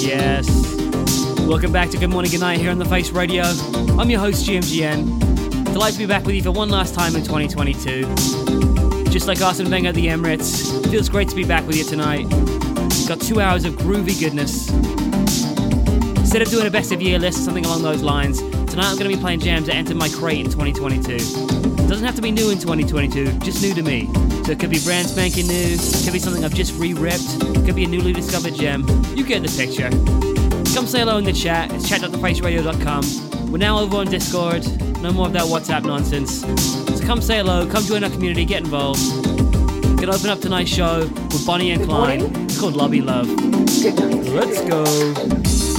Yes. Welcome back to Good Morning, Good Night here on The Face Radio. I'm your host, GMGN. Delighted to be back with you for one last time in 2022. Just like Arsene Wenger at the Emirates, feels great to be back with you tonight. Got two hours of groovy goodness. Instead of doing a best of year list something along those lines, tonight I'm going to be playing jams that entered my crate in 2022. It Doesn't have to be new in 2022, just new to me. So it could be brand spanking new, it could be something I've just re-ripped, it could be a newly discovered gem. You get the picture. Come say hello in the chat. It's chat.thefaceradio.com. We're now over on Discord. No more of that WhatsApp nonsense. So come say hello, come join our community, get involved. We're Gonna open up tonight's show with Bonnie and Clyde. It's called Lobby Love. Let's go.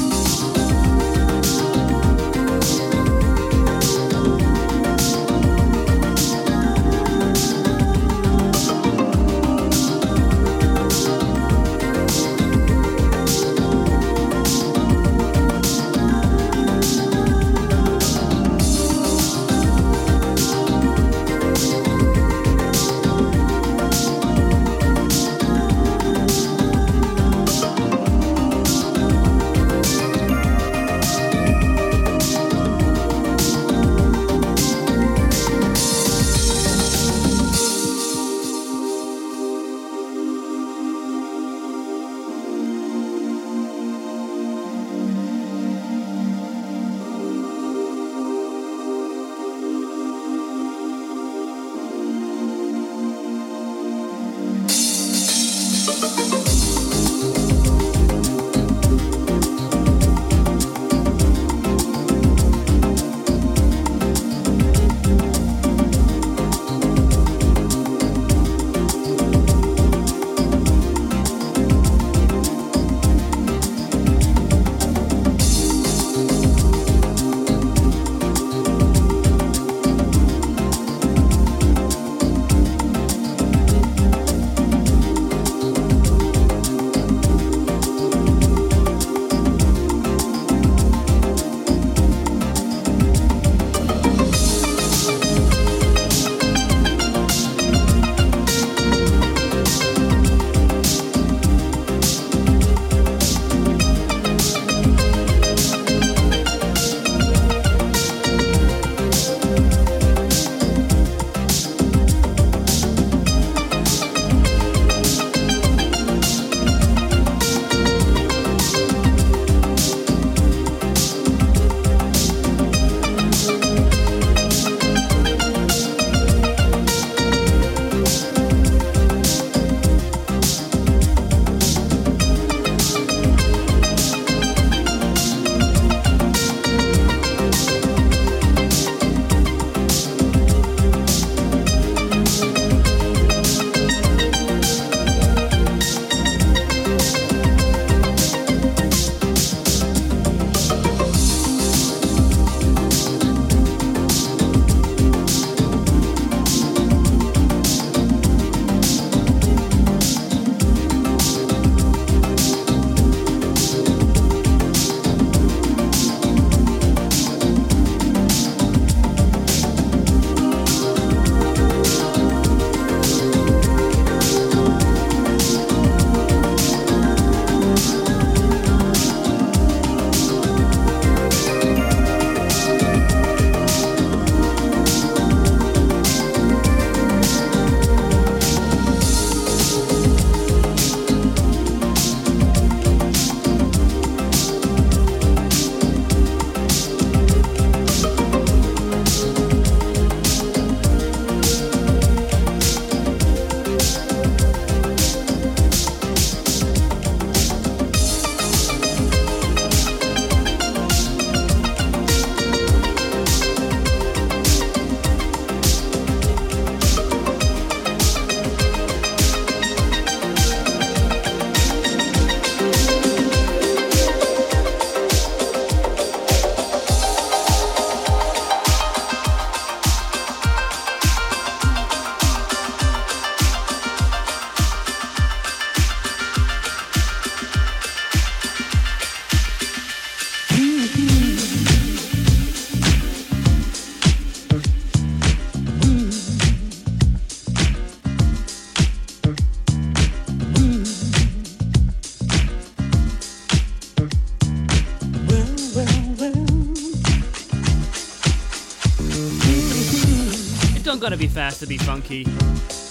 gonna be fast to be funky.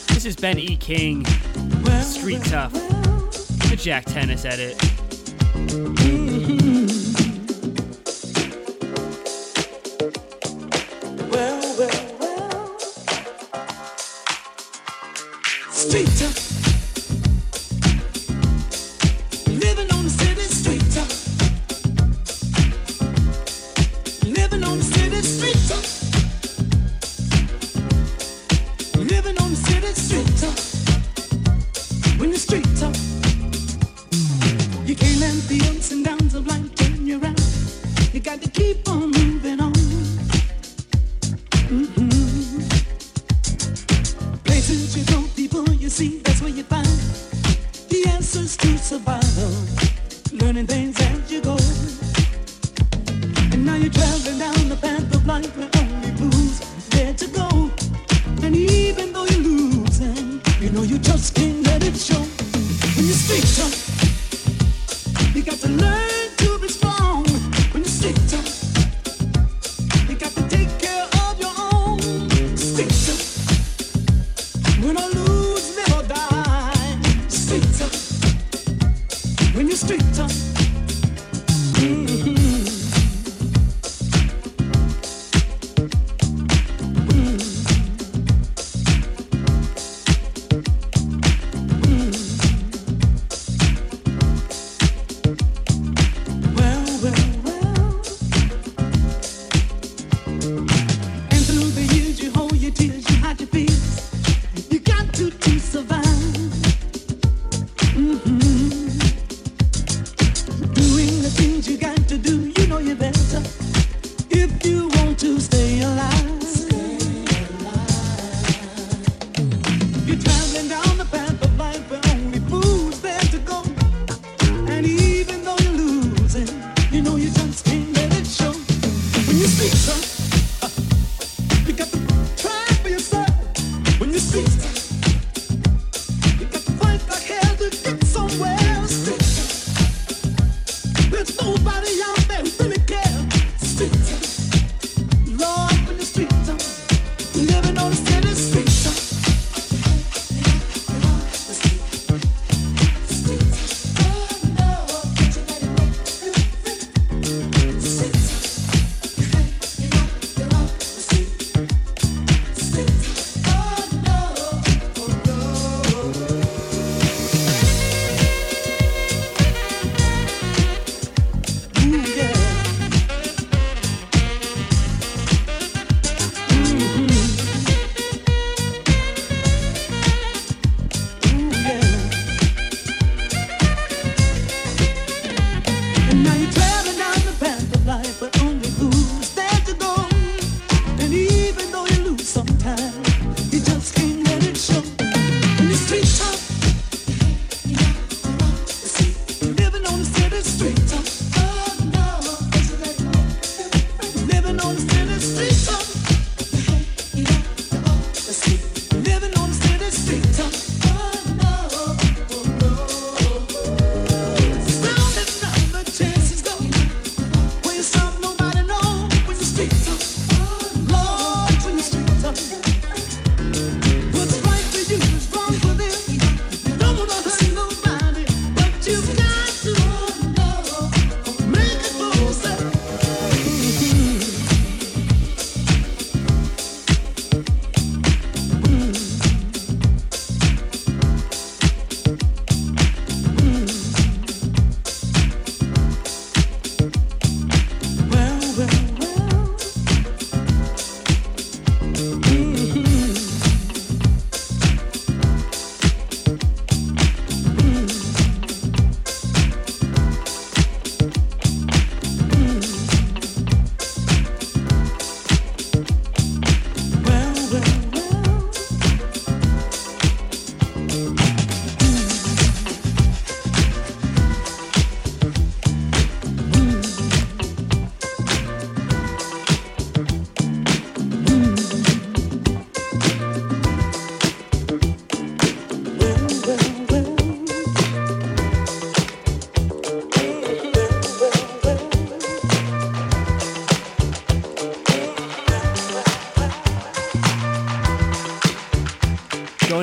This is Ben E. King, Street Tough, the Jack Tennis edit.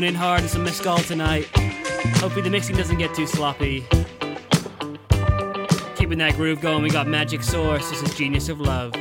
In hard and some mescal tonight. Hopefully the mixing doesn't get too sloppy. Keeping that groove going, we got Magic Source. This is Genius of Love.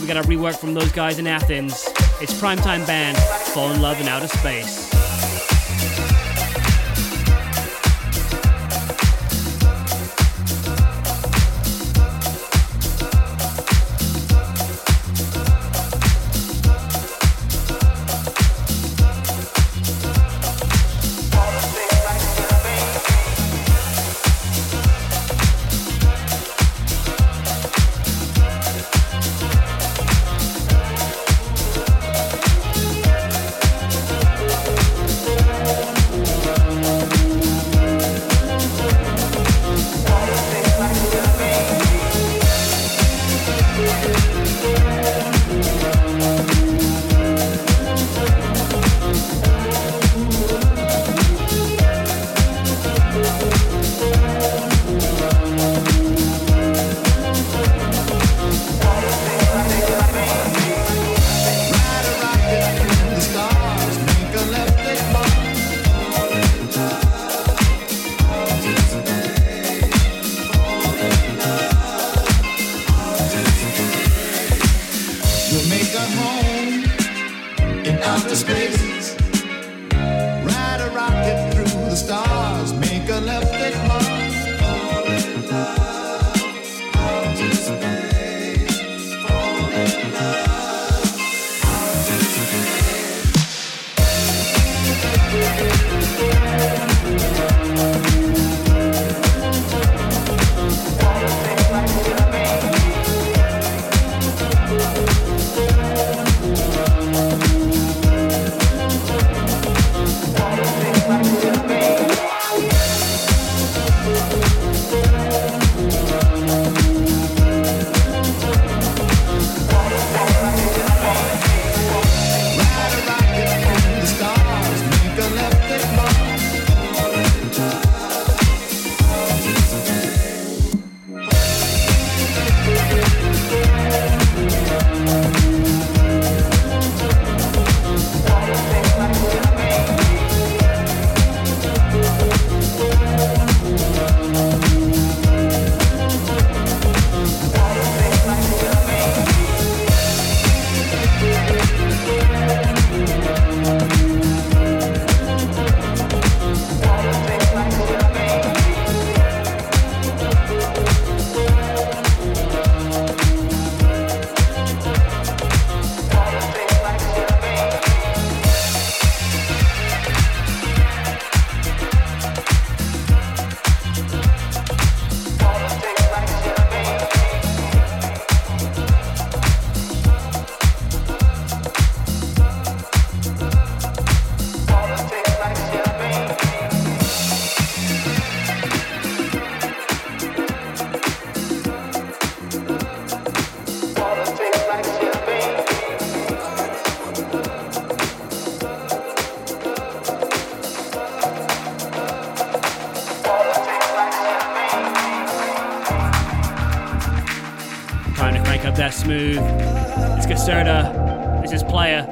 We got a rework from those guys in Athens. It's Primetime Band, Fall in Love in Outer Space.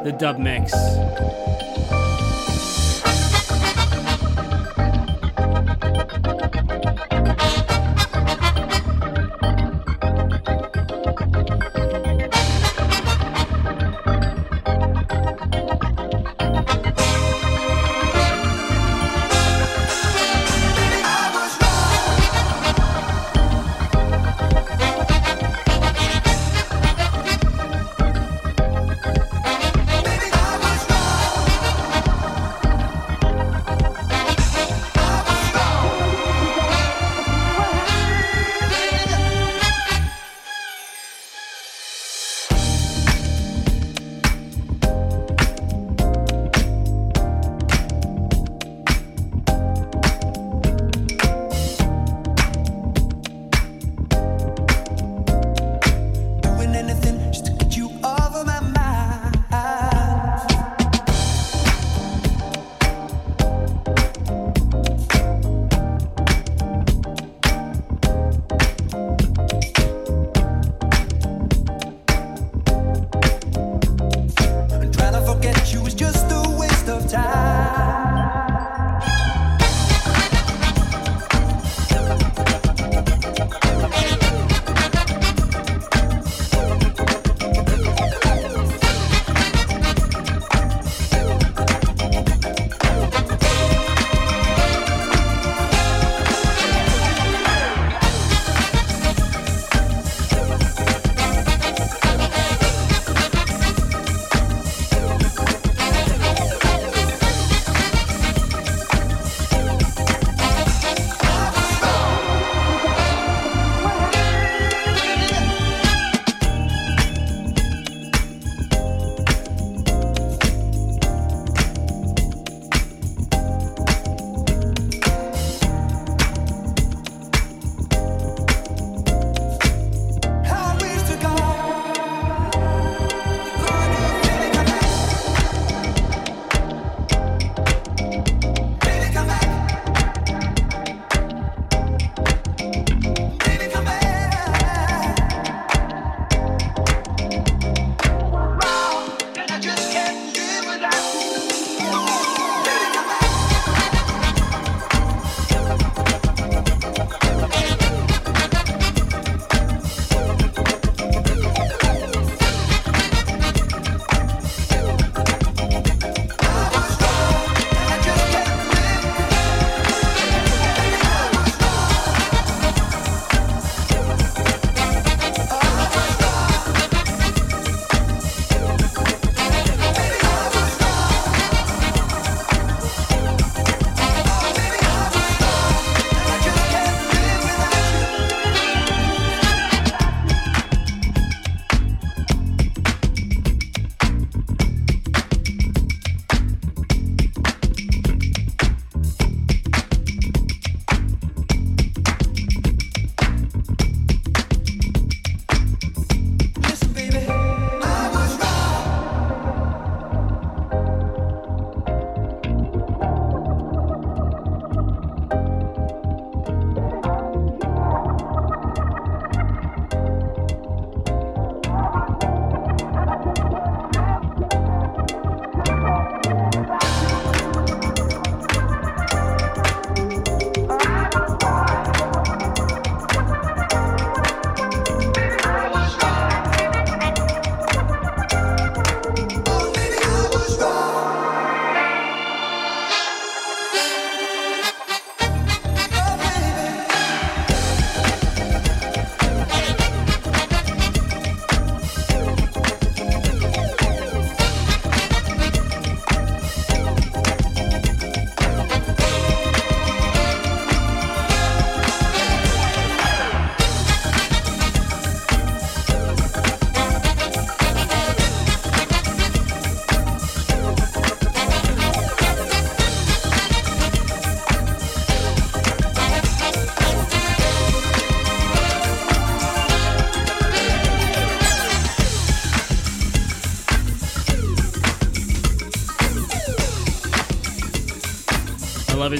The dub mix.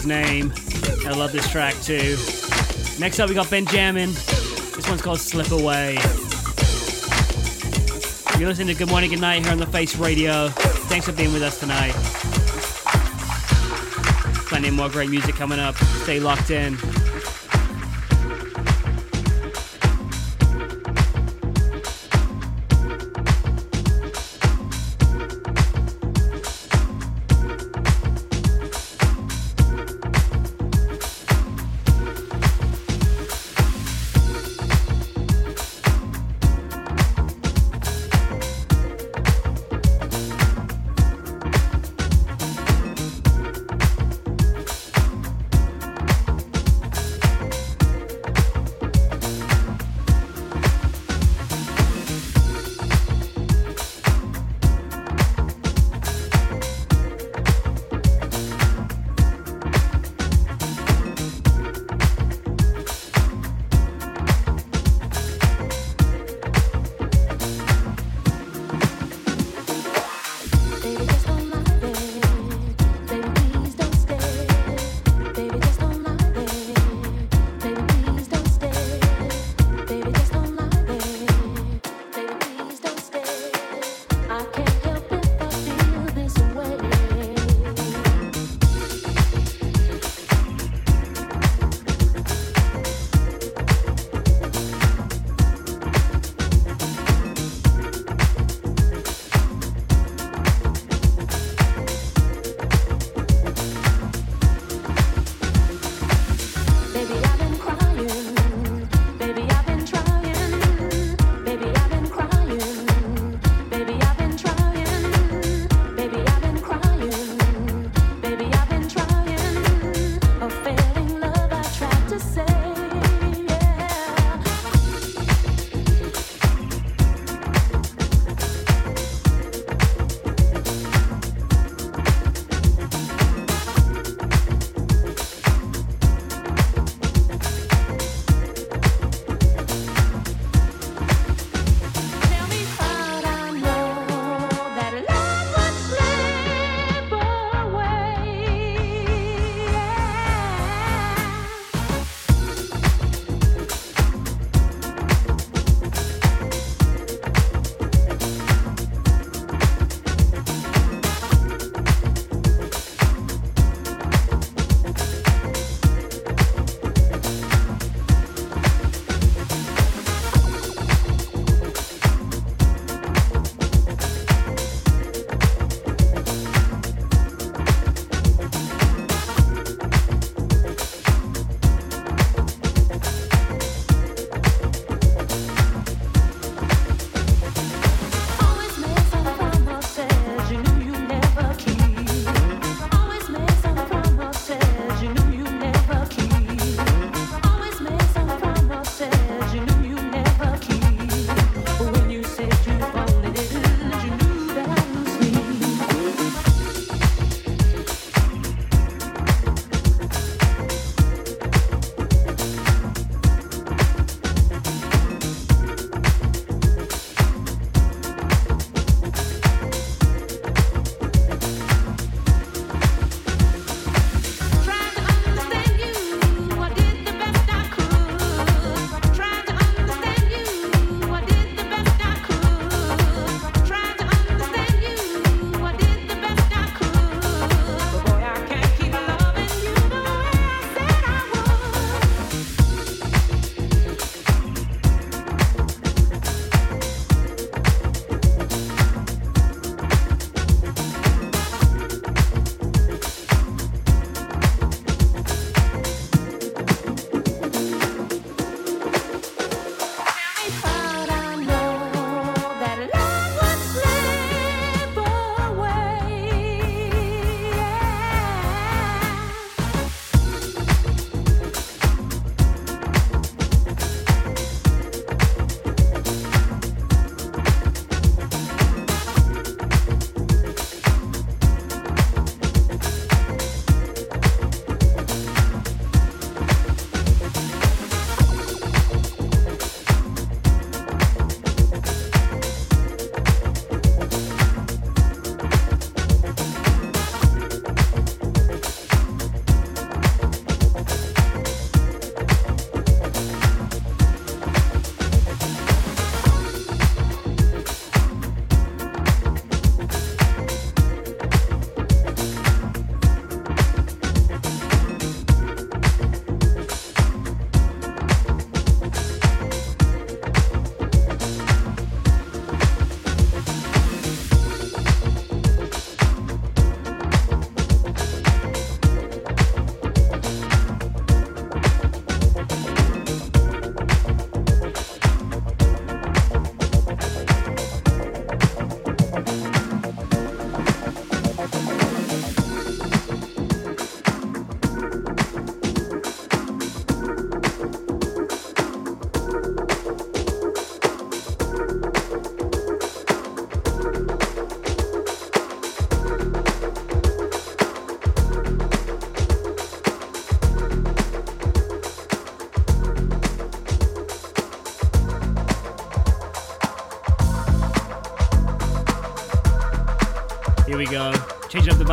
Name. I love this track too. Next up, we got Benjamin. This one's called Slip Away. You're listening to Good Morning, Good Night here on the Face Radio. Thanks for being with us tonight. Plenty more great music coming up. Stay locked in.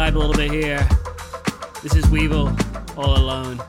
Vibe a little bit here. This is Weevil, All Alone.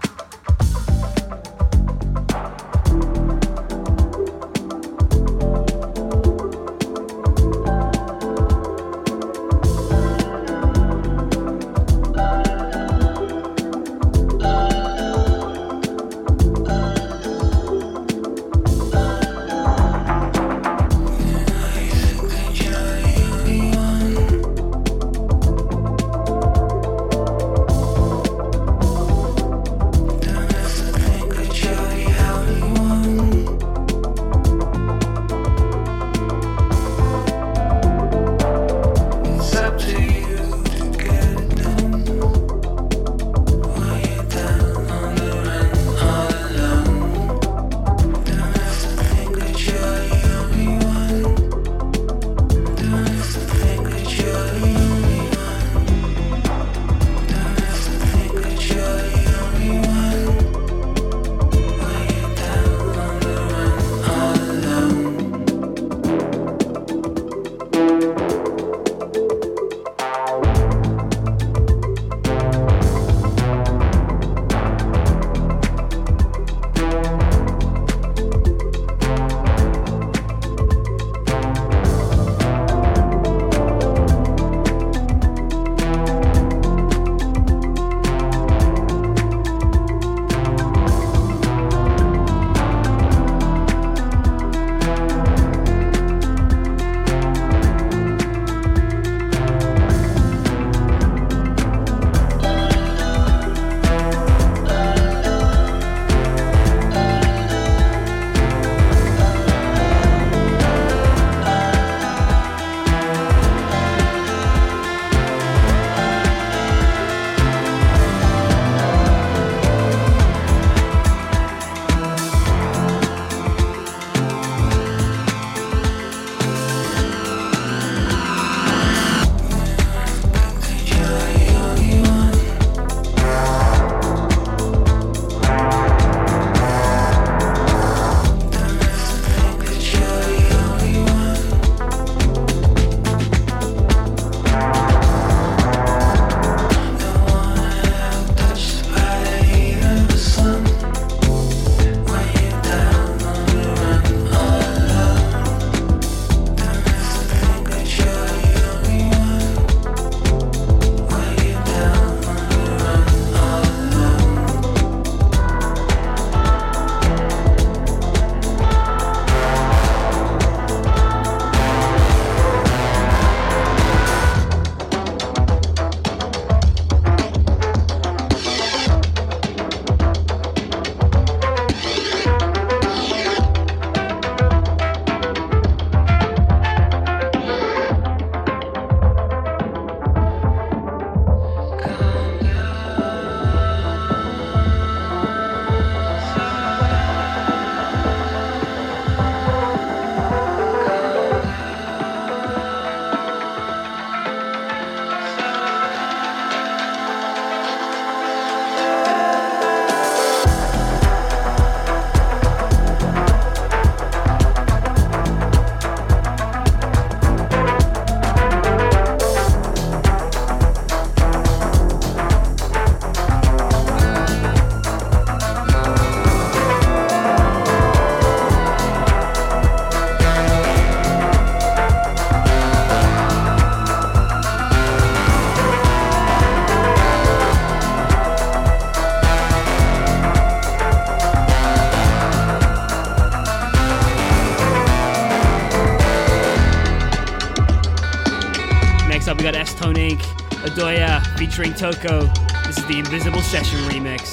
Inc., Adoya featuring Toko. This is the Invisible Session remix.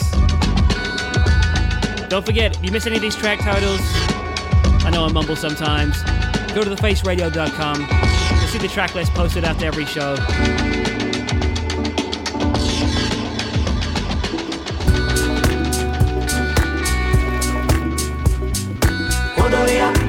Don't forget, if you miss any of these track titles, I know I mumble sometimes, go to thefaceradio.com. You'll see the track list posted after every show. Odoya.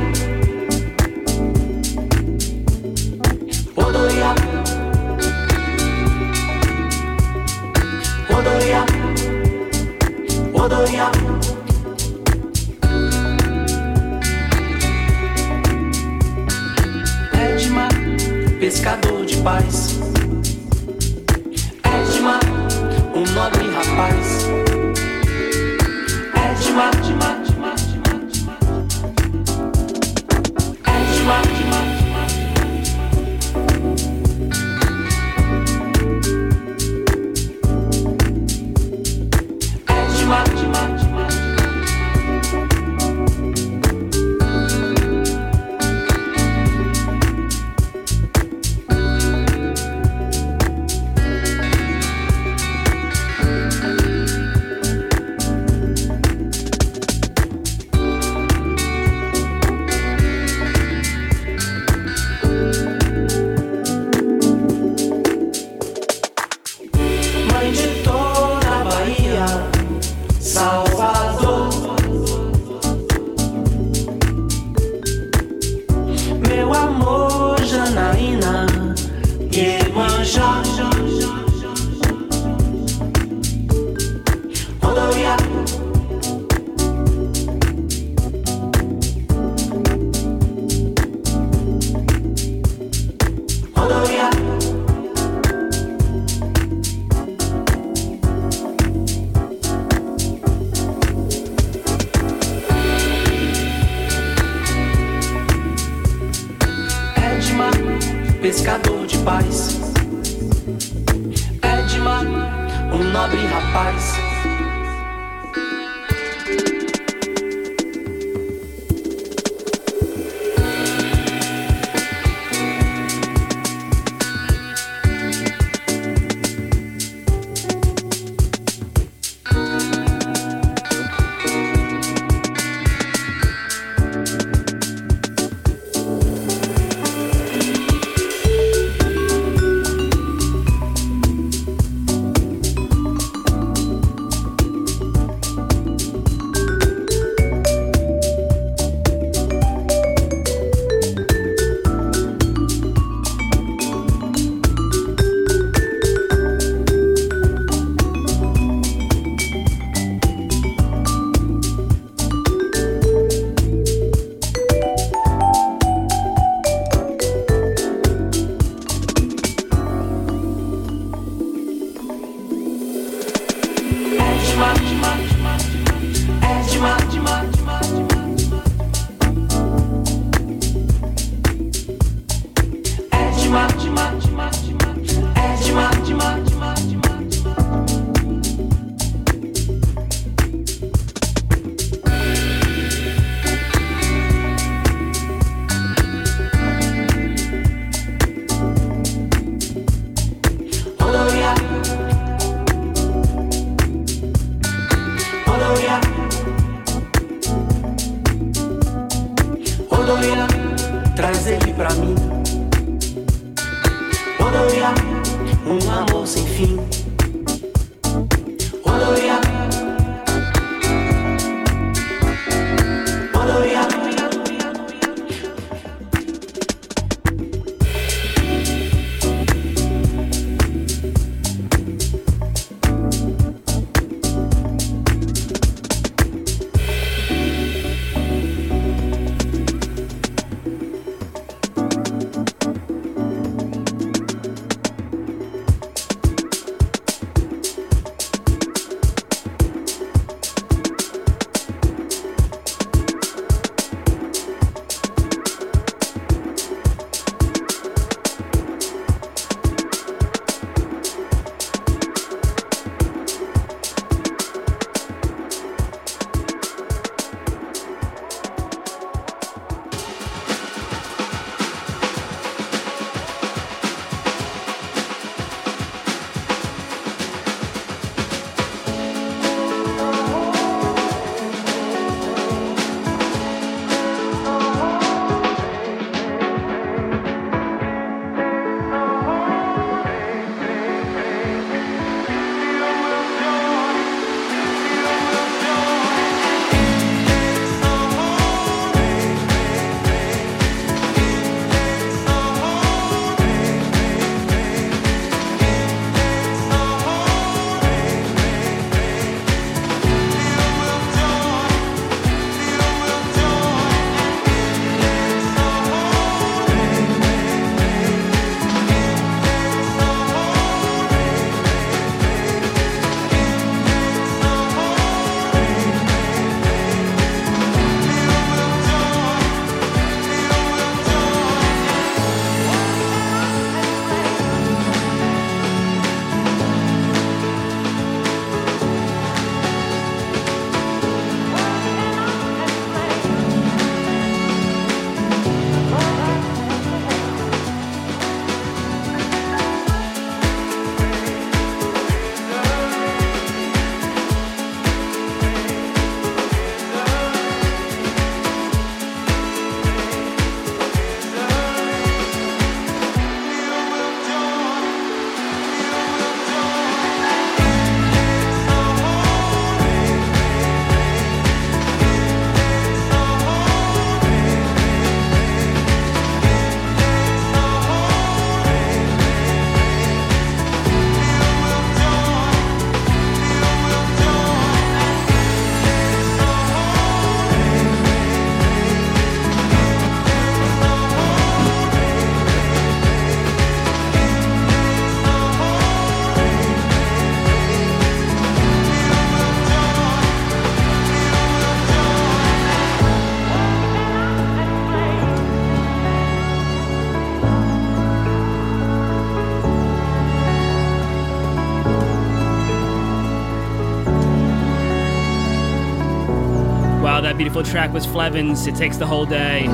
That beautiful track was Flevins. It takes the whole day.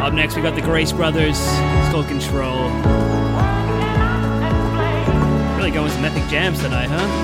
Up next, we got the Grace Brothers. It's called Control. Really going some epic jams tonight, huh?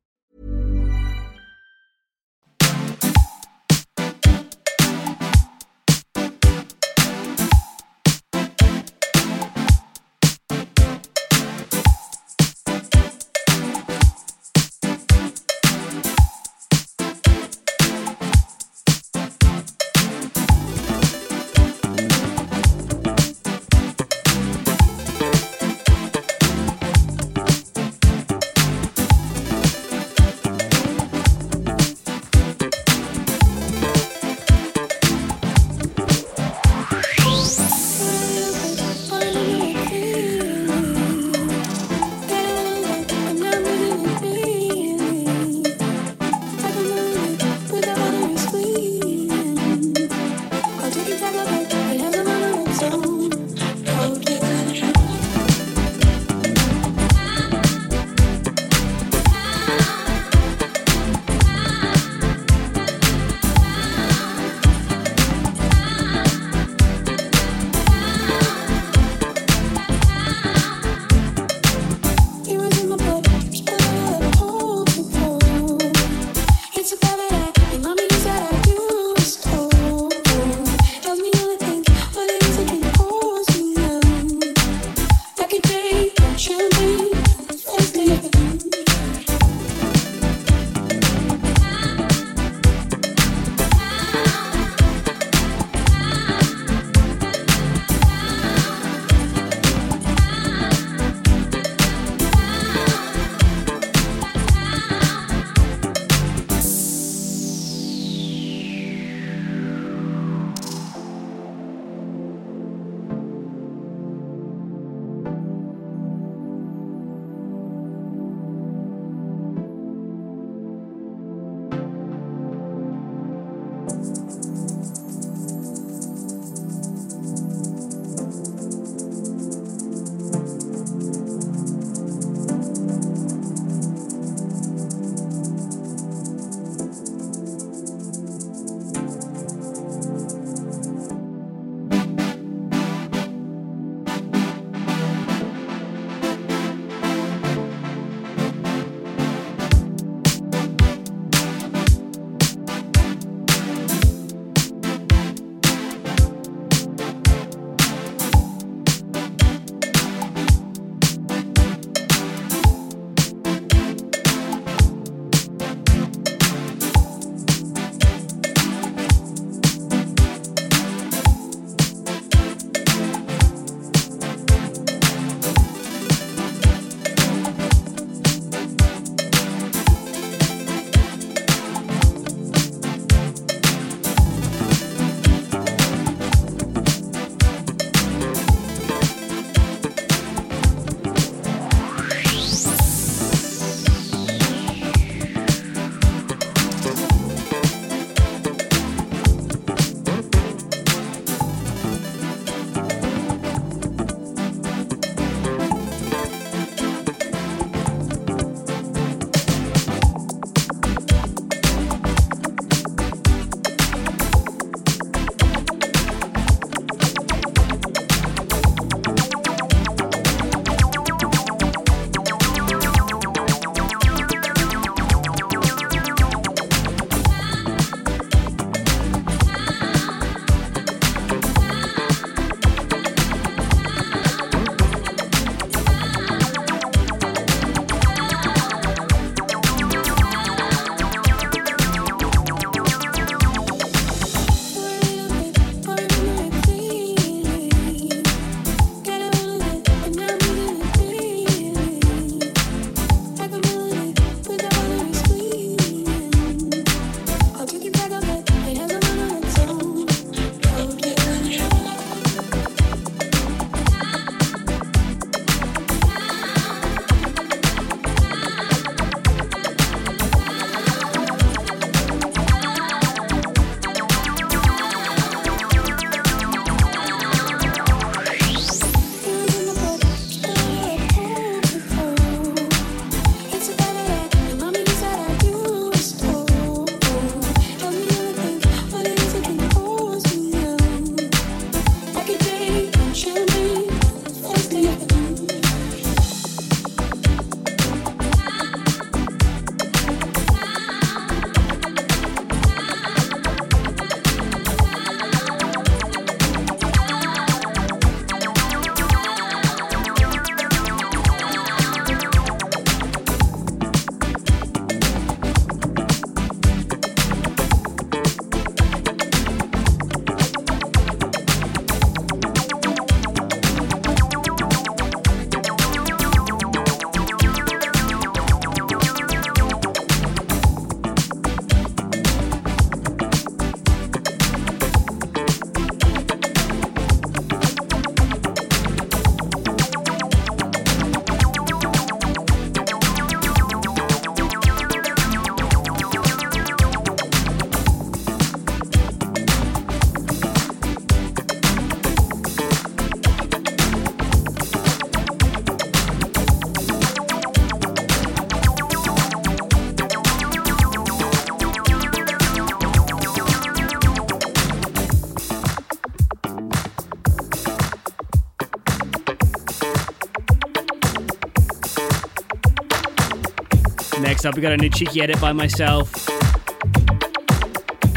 Next up, we got a new cheeky edit by myself.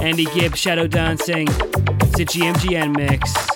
Andy Gibb, Shadow Dancing. It's a GMGN mix.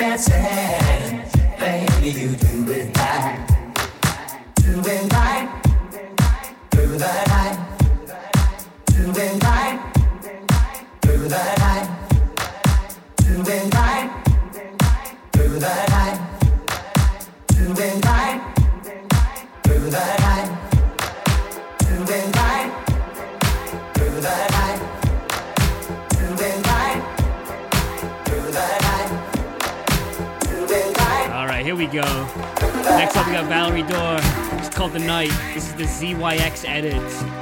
dancing. Baby, you do it right. Do it right. The night. Do it right. The. Here we go. Next up, we got Valerie Dore. It's called The Night. This is the ZYX edit.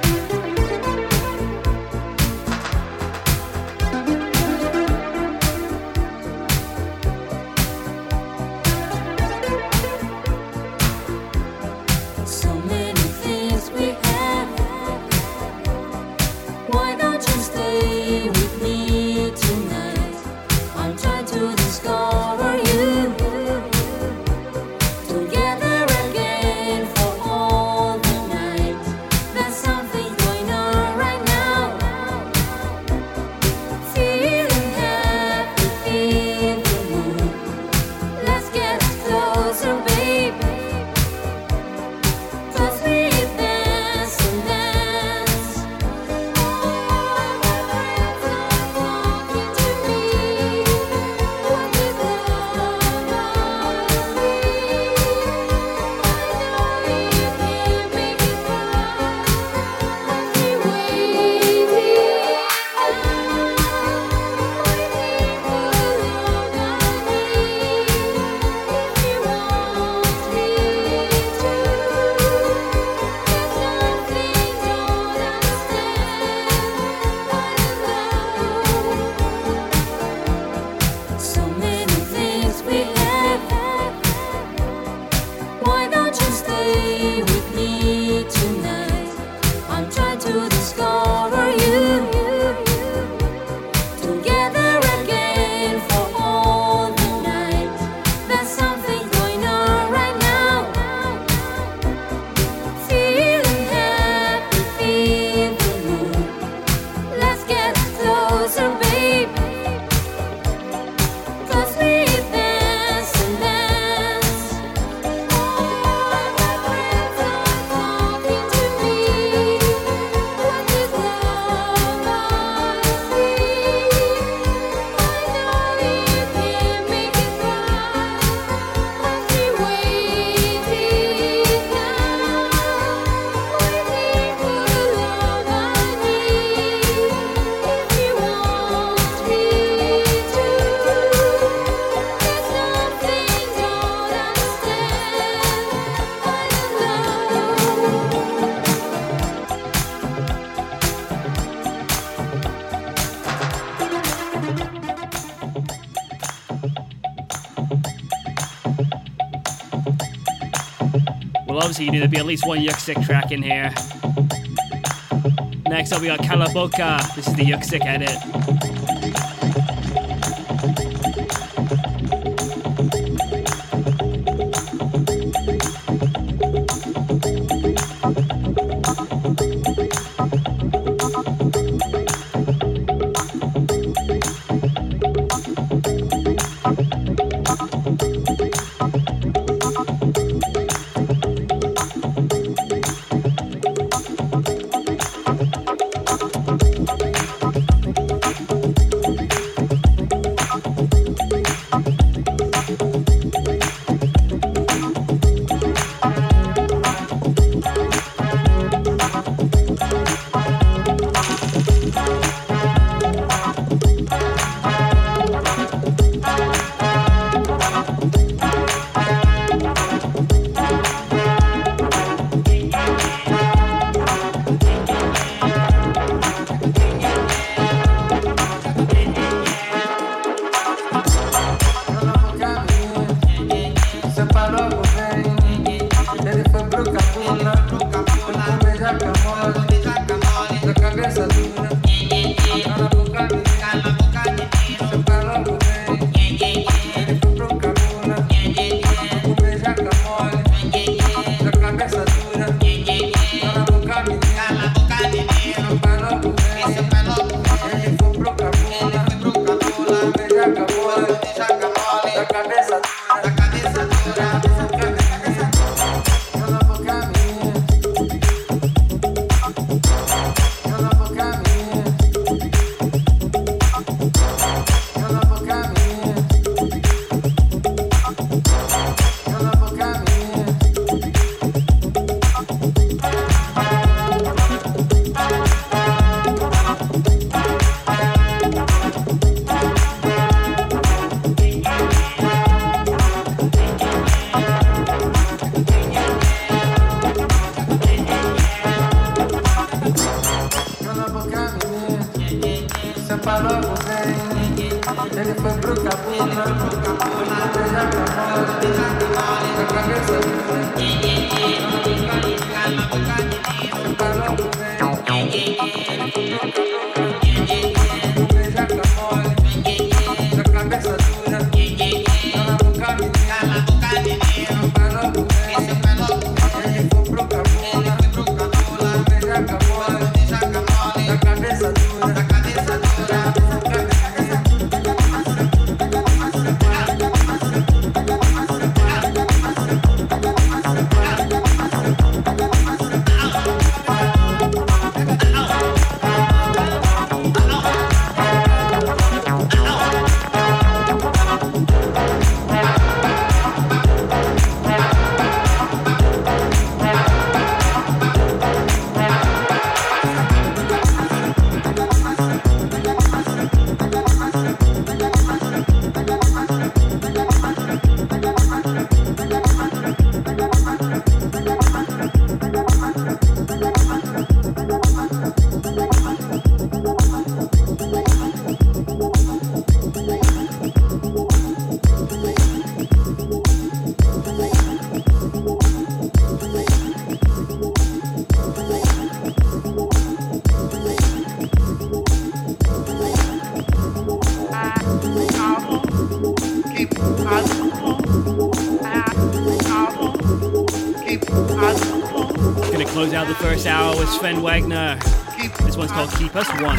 easy. There'll be at least one Yuksek track in here. Next up, we got Calaboca. This is the Yuksek edit. Close out the first hour with Sven Wagner. This one's called Keep Us Once.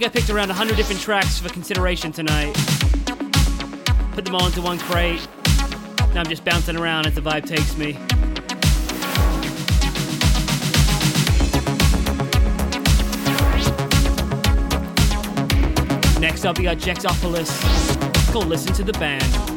Think I picked around 100 different tracks for consideration tonight. Put them all into one crate. Now I'm just bouncing around as the vibe takes me. Next up, we got Jexopolis. Called Listen to the Band.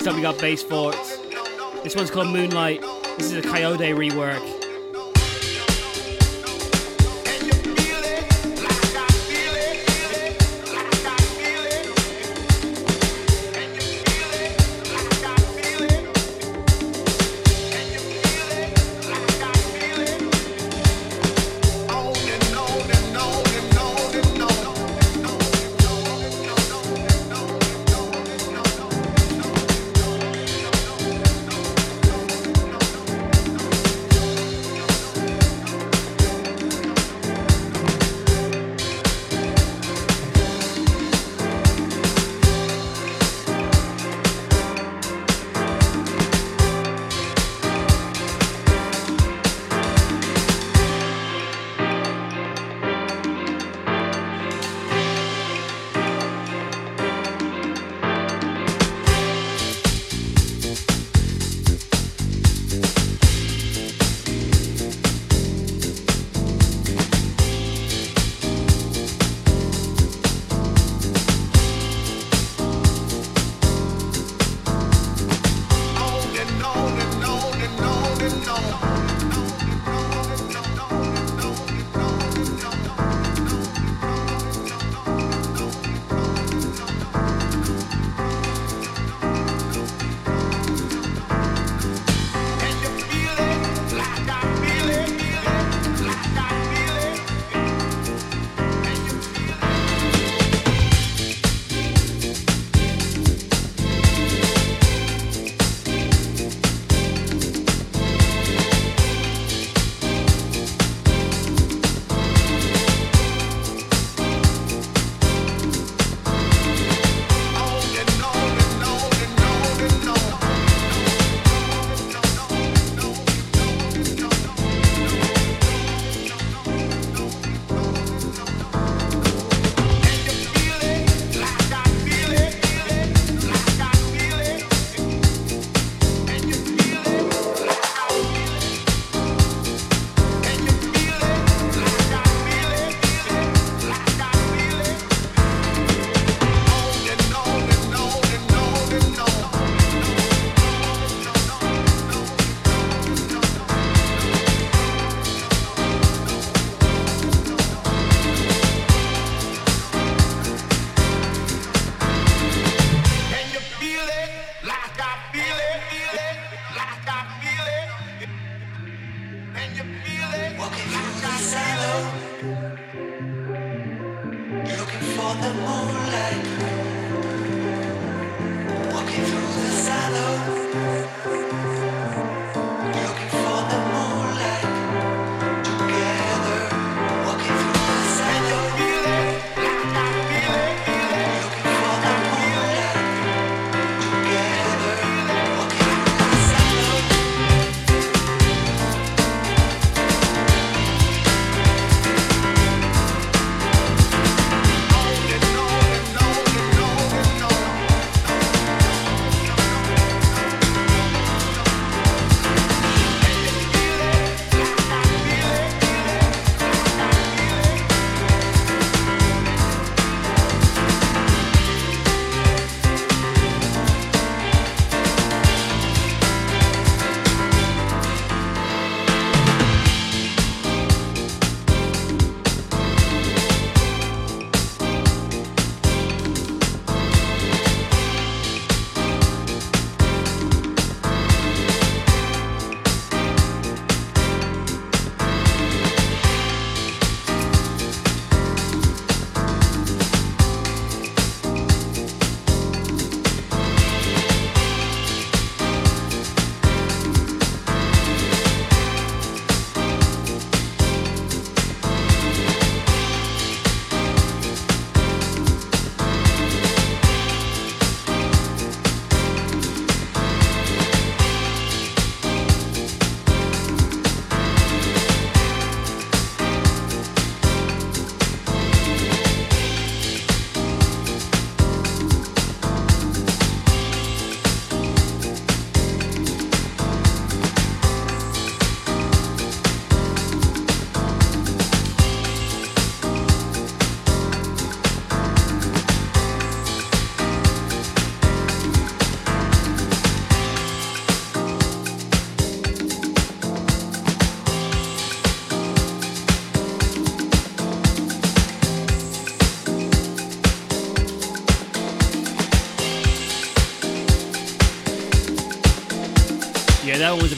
Next up, we got Bass Forts. This one's called Moonlight. This is a Coyote rework.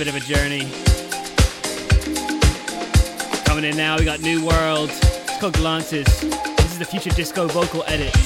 Bit of a journey. Coming in now, we got New World. It's called Glances. This is the future disco vocal edit.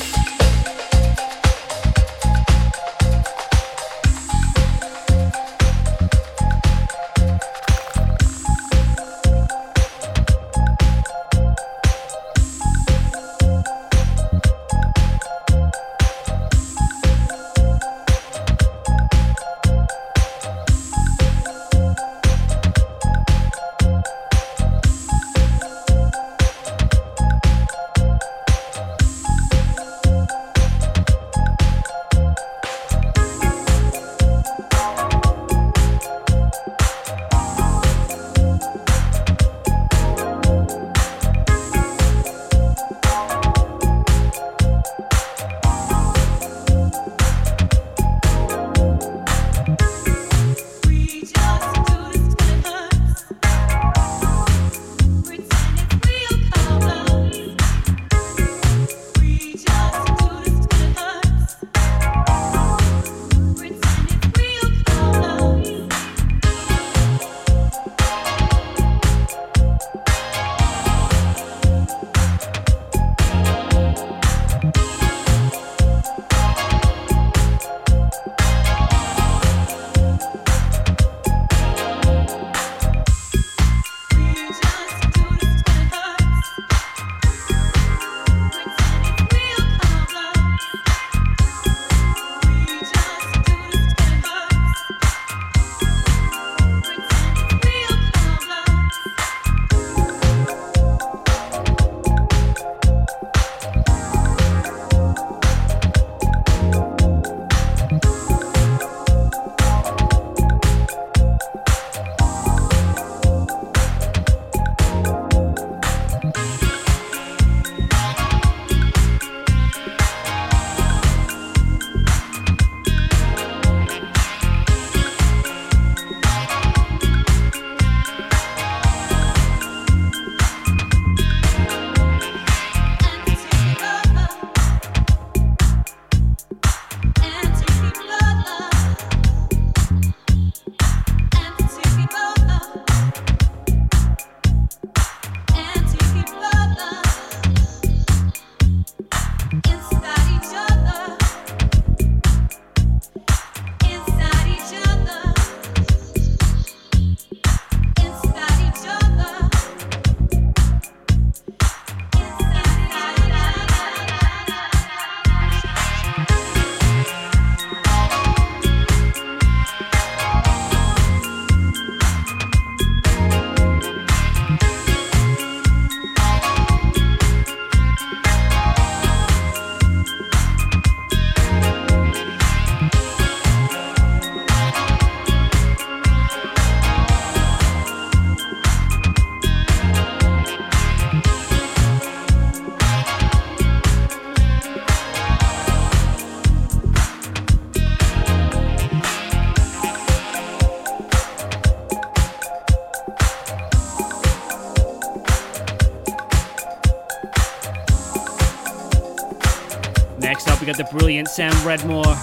We got the brilliant Sam Redmore.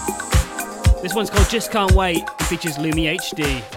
This one's called Just Can't Wait and features Lumi HD.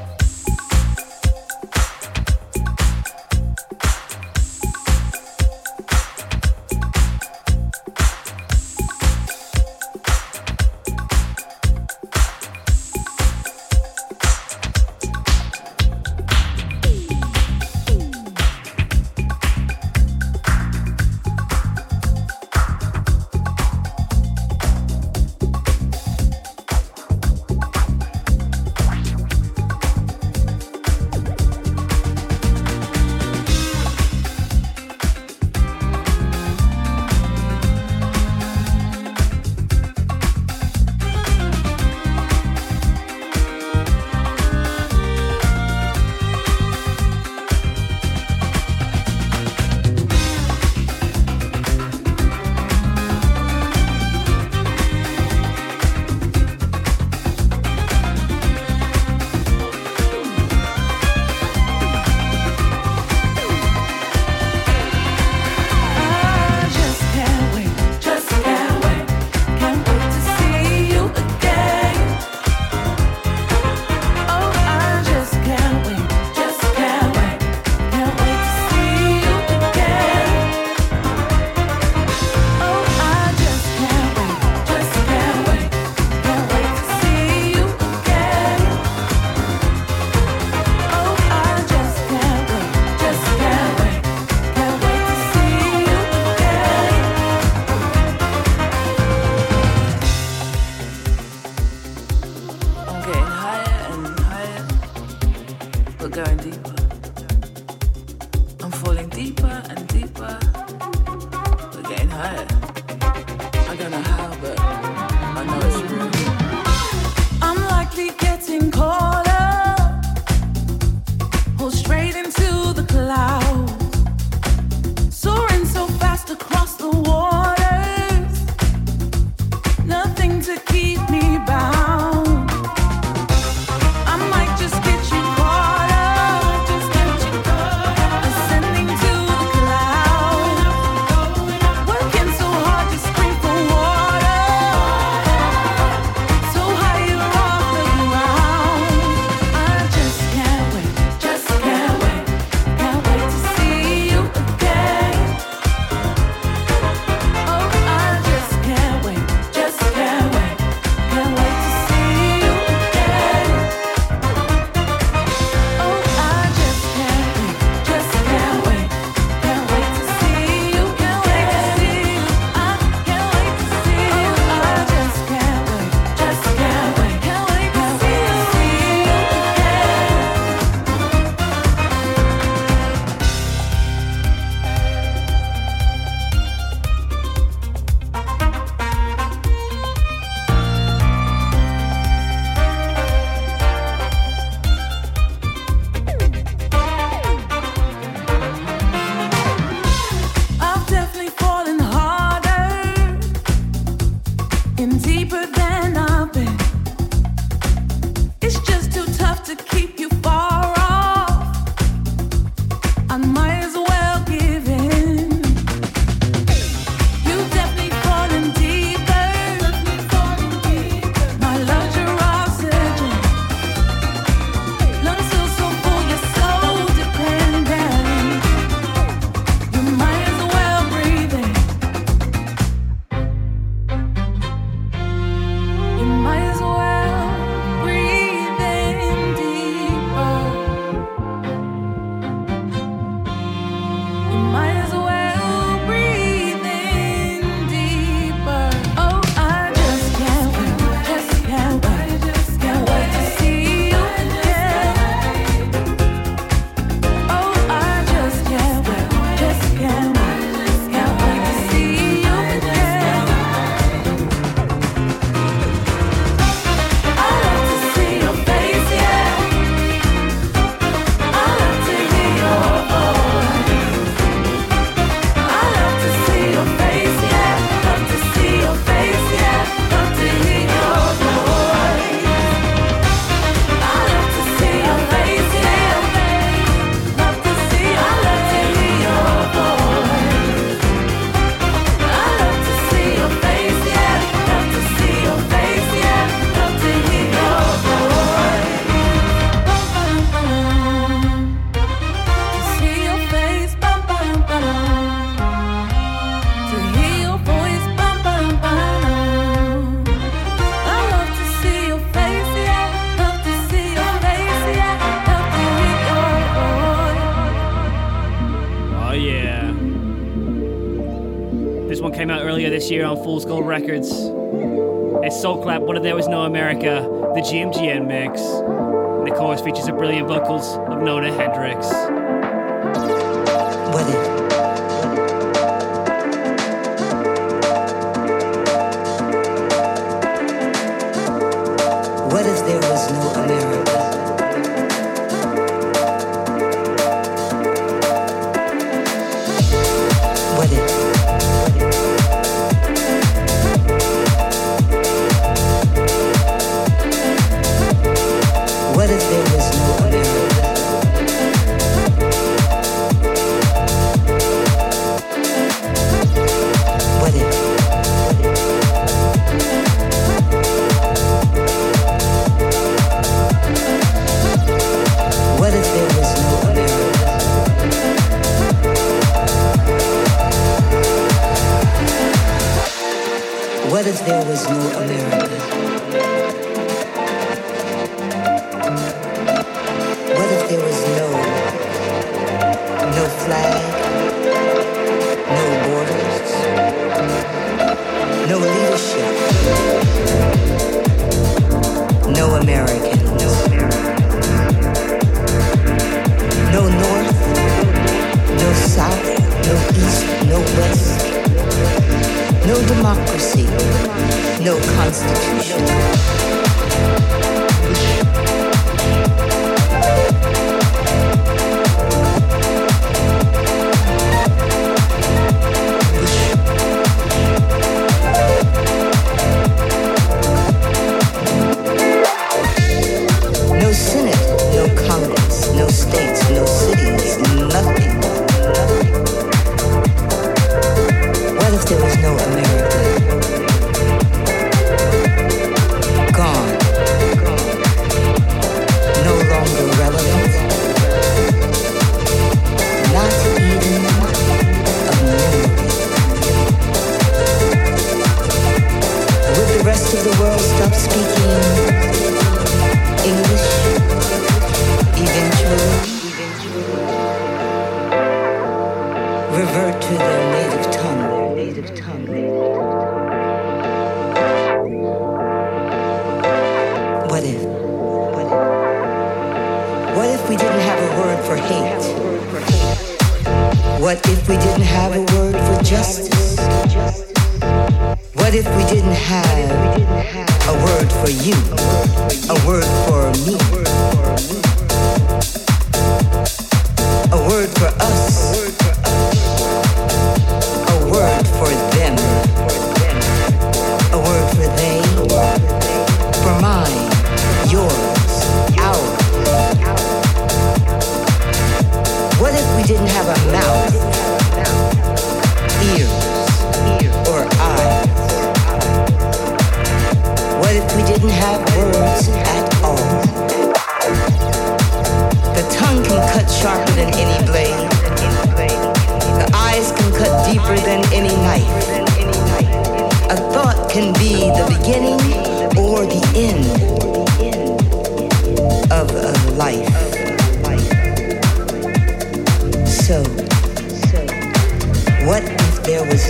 on Fool's Gold Records. It's Soul Clap, What If There Was No America, the GMGN mix. And the chorus features the brilliant vocals of Nona Hendryx.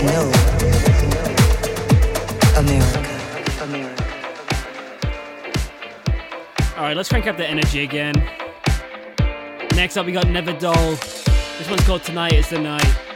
No America. America. All right, let's crank up the energy again. Next up, we got Never Doll. This one's called Tonight Is the Night.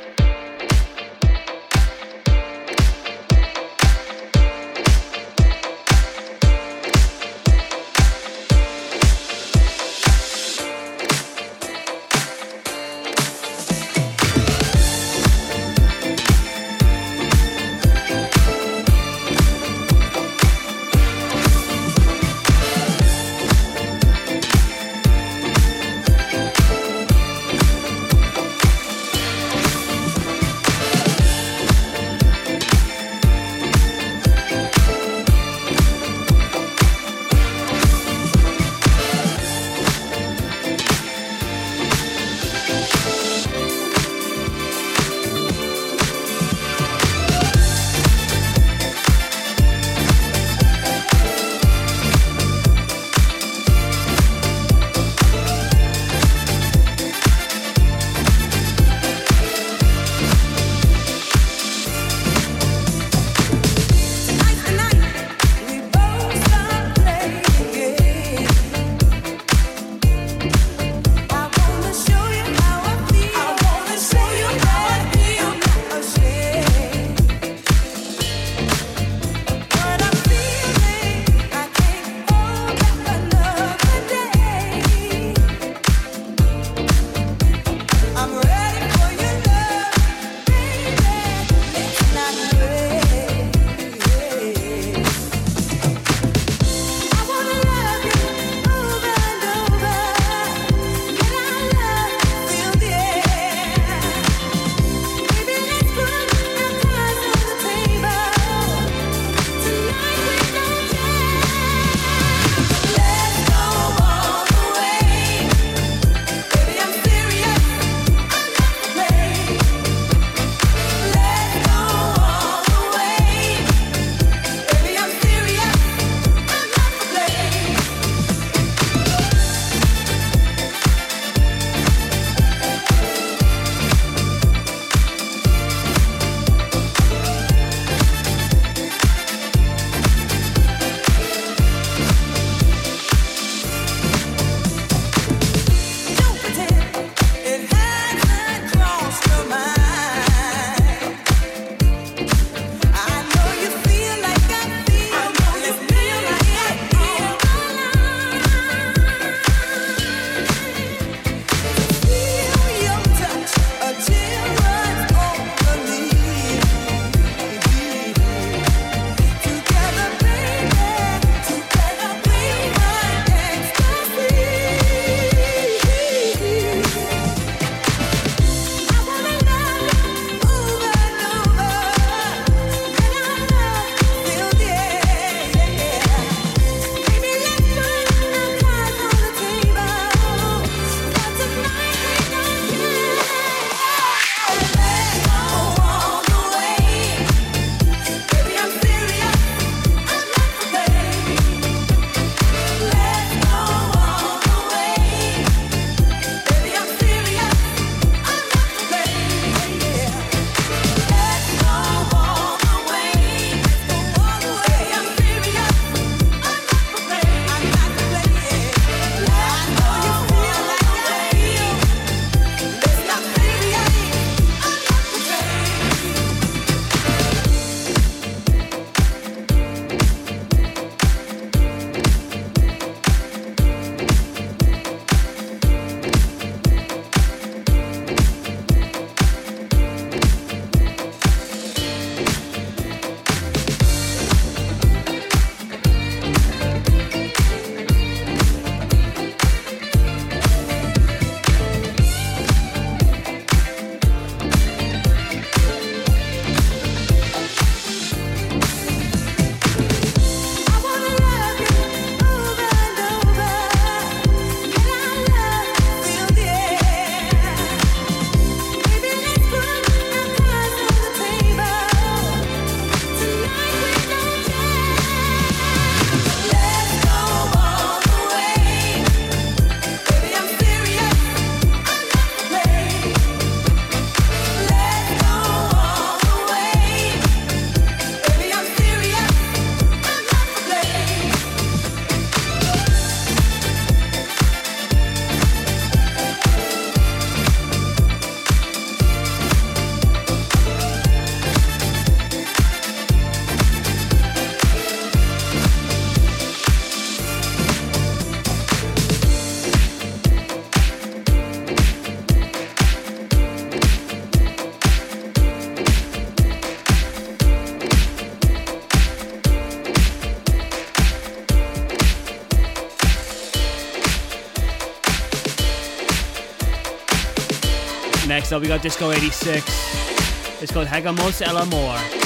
So we got Disco 86. It's called Hagamos El Amor.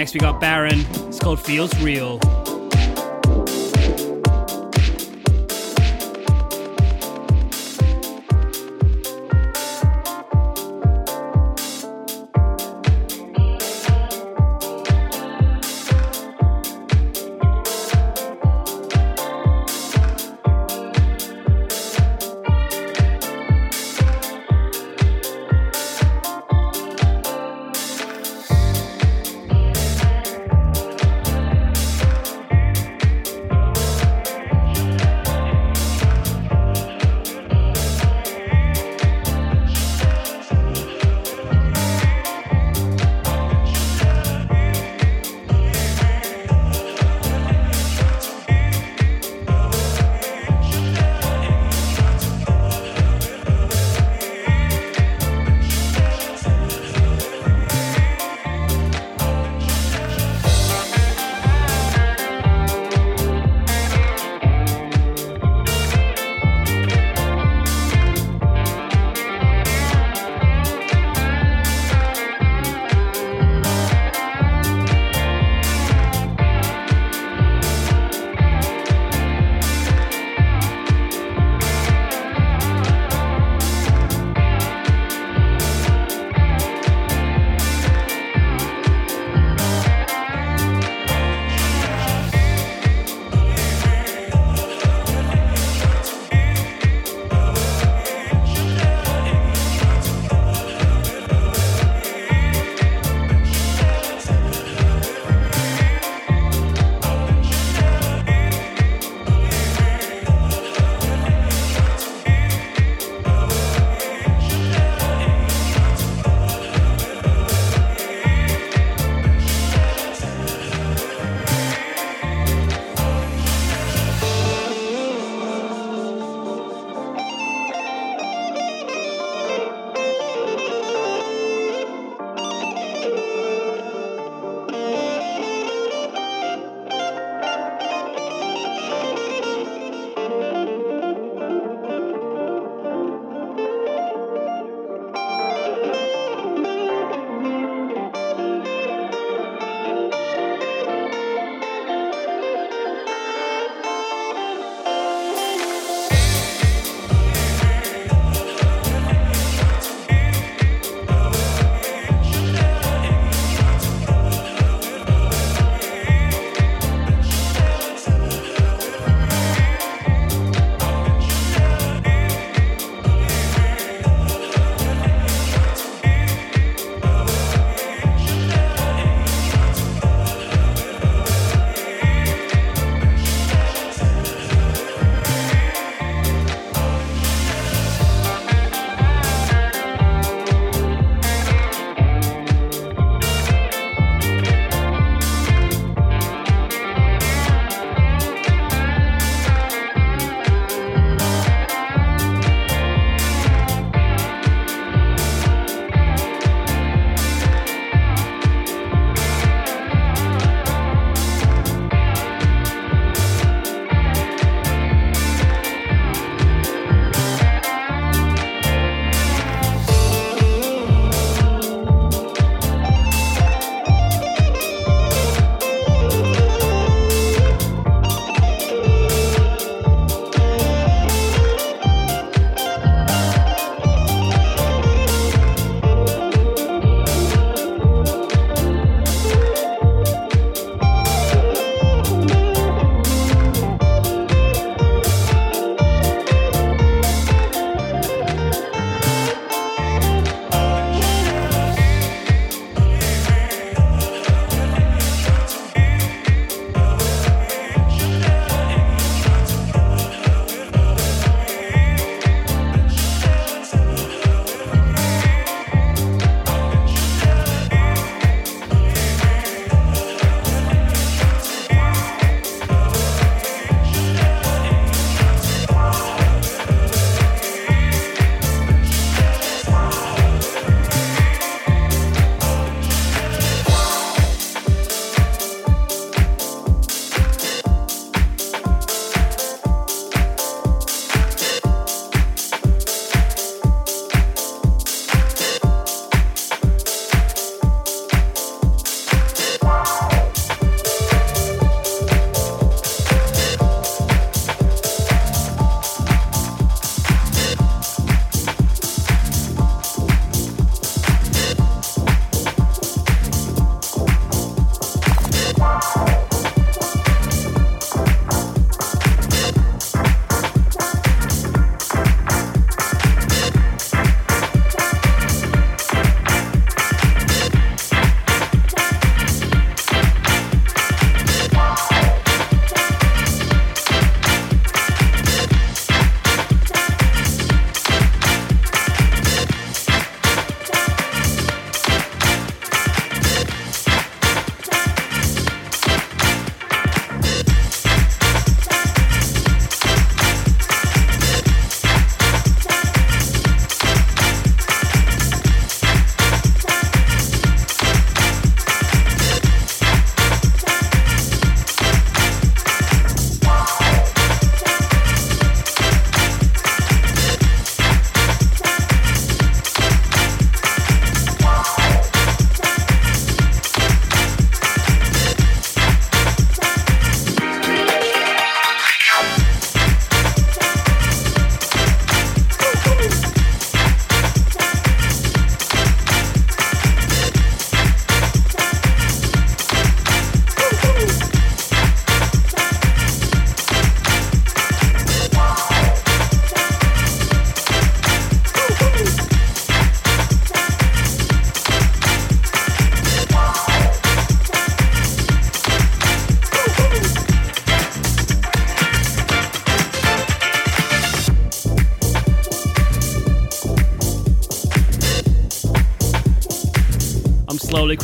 next we got Baron. It's called Feels Real.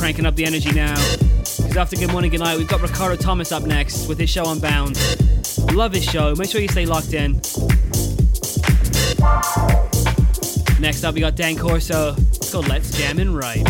Cranking up the energy now. Because after Good Morning Good Night, we've got Ricardo Thomas up next with his show Unbound. Love his show. Make sure you stay locked in. Next up, we got Dan Corso. It's called Let's Jam and Right.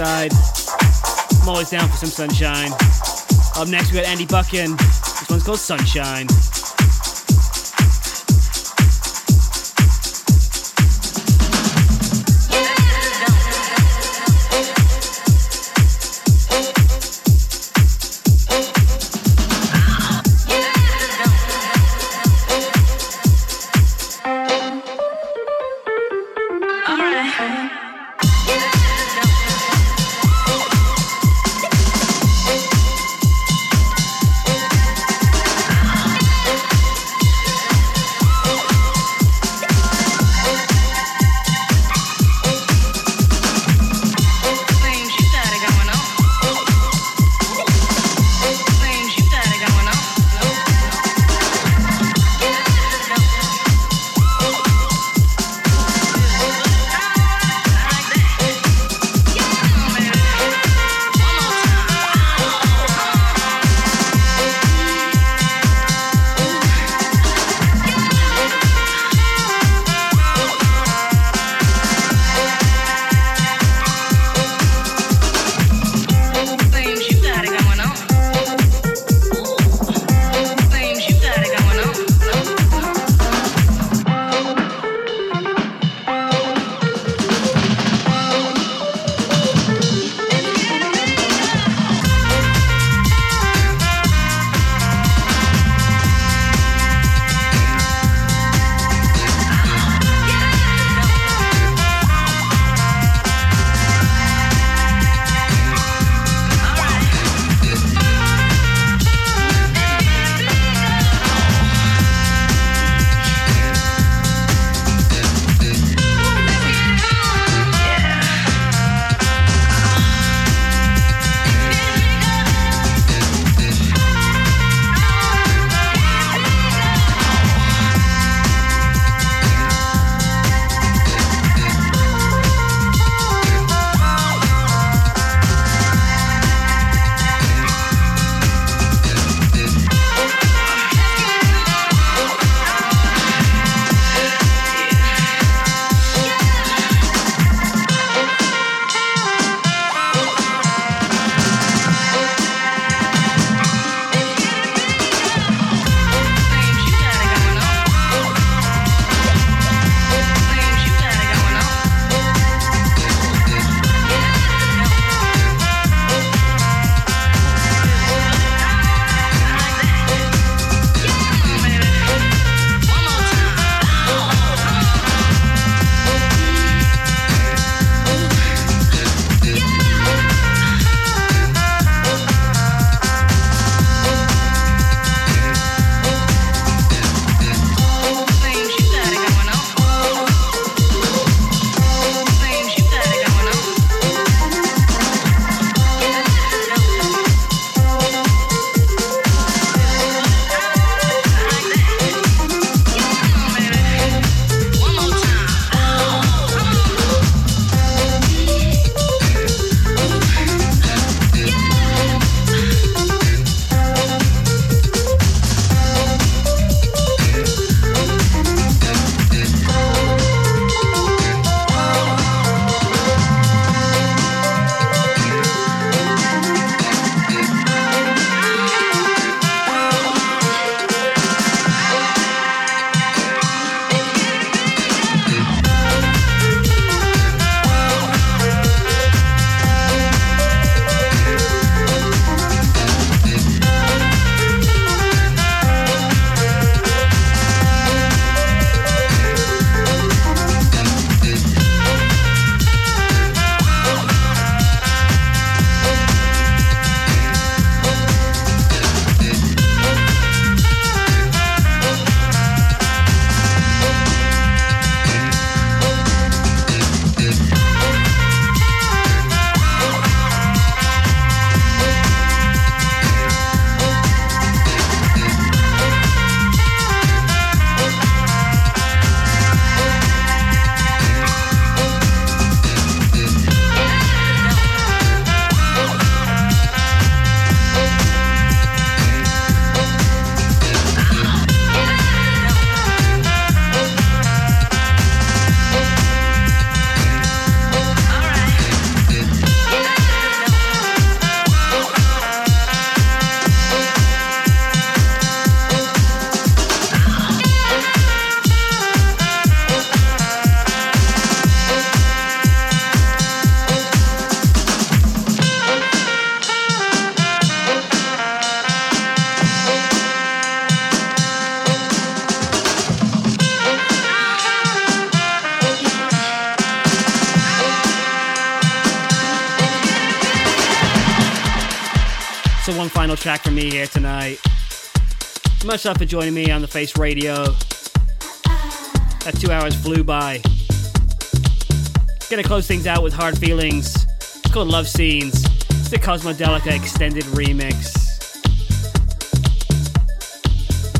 Outside, I'm always down for some sunshine. Up next, we got Andy Buckin. This one's called Sunshine. Much for joining me on the Face Radio. That two hours flew by. Gonna close things out with Hard Feelings. It's called Love Scenes. It's the Cosmodelica extended remix.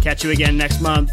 Catch you again next month.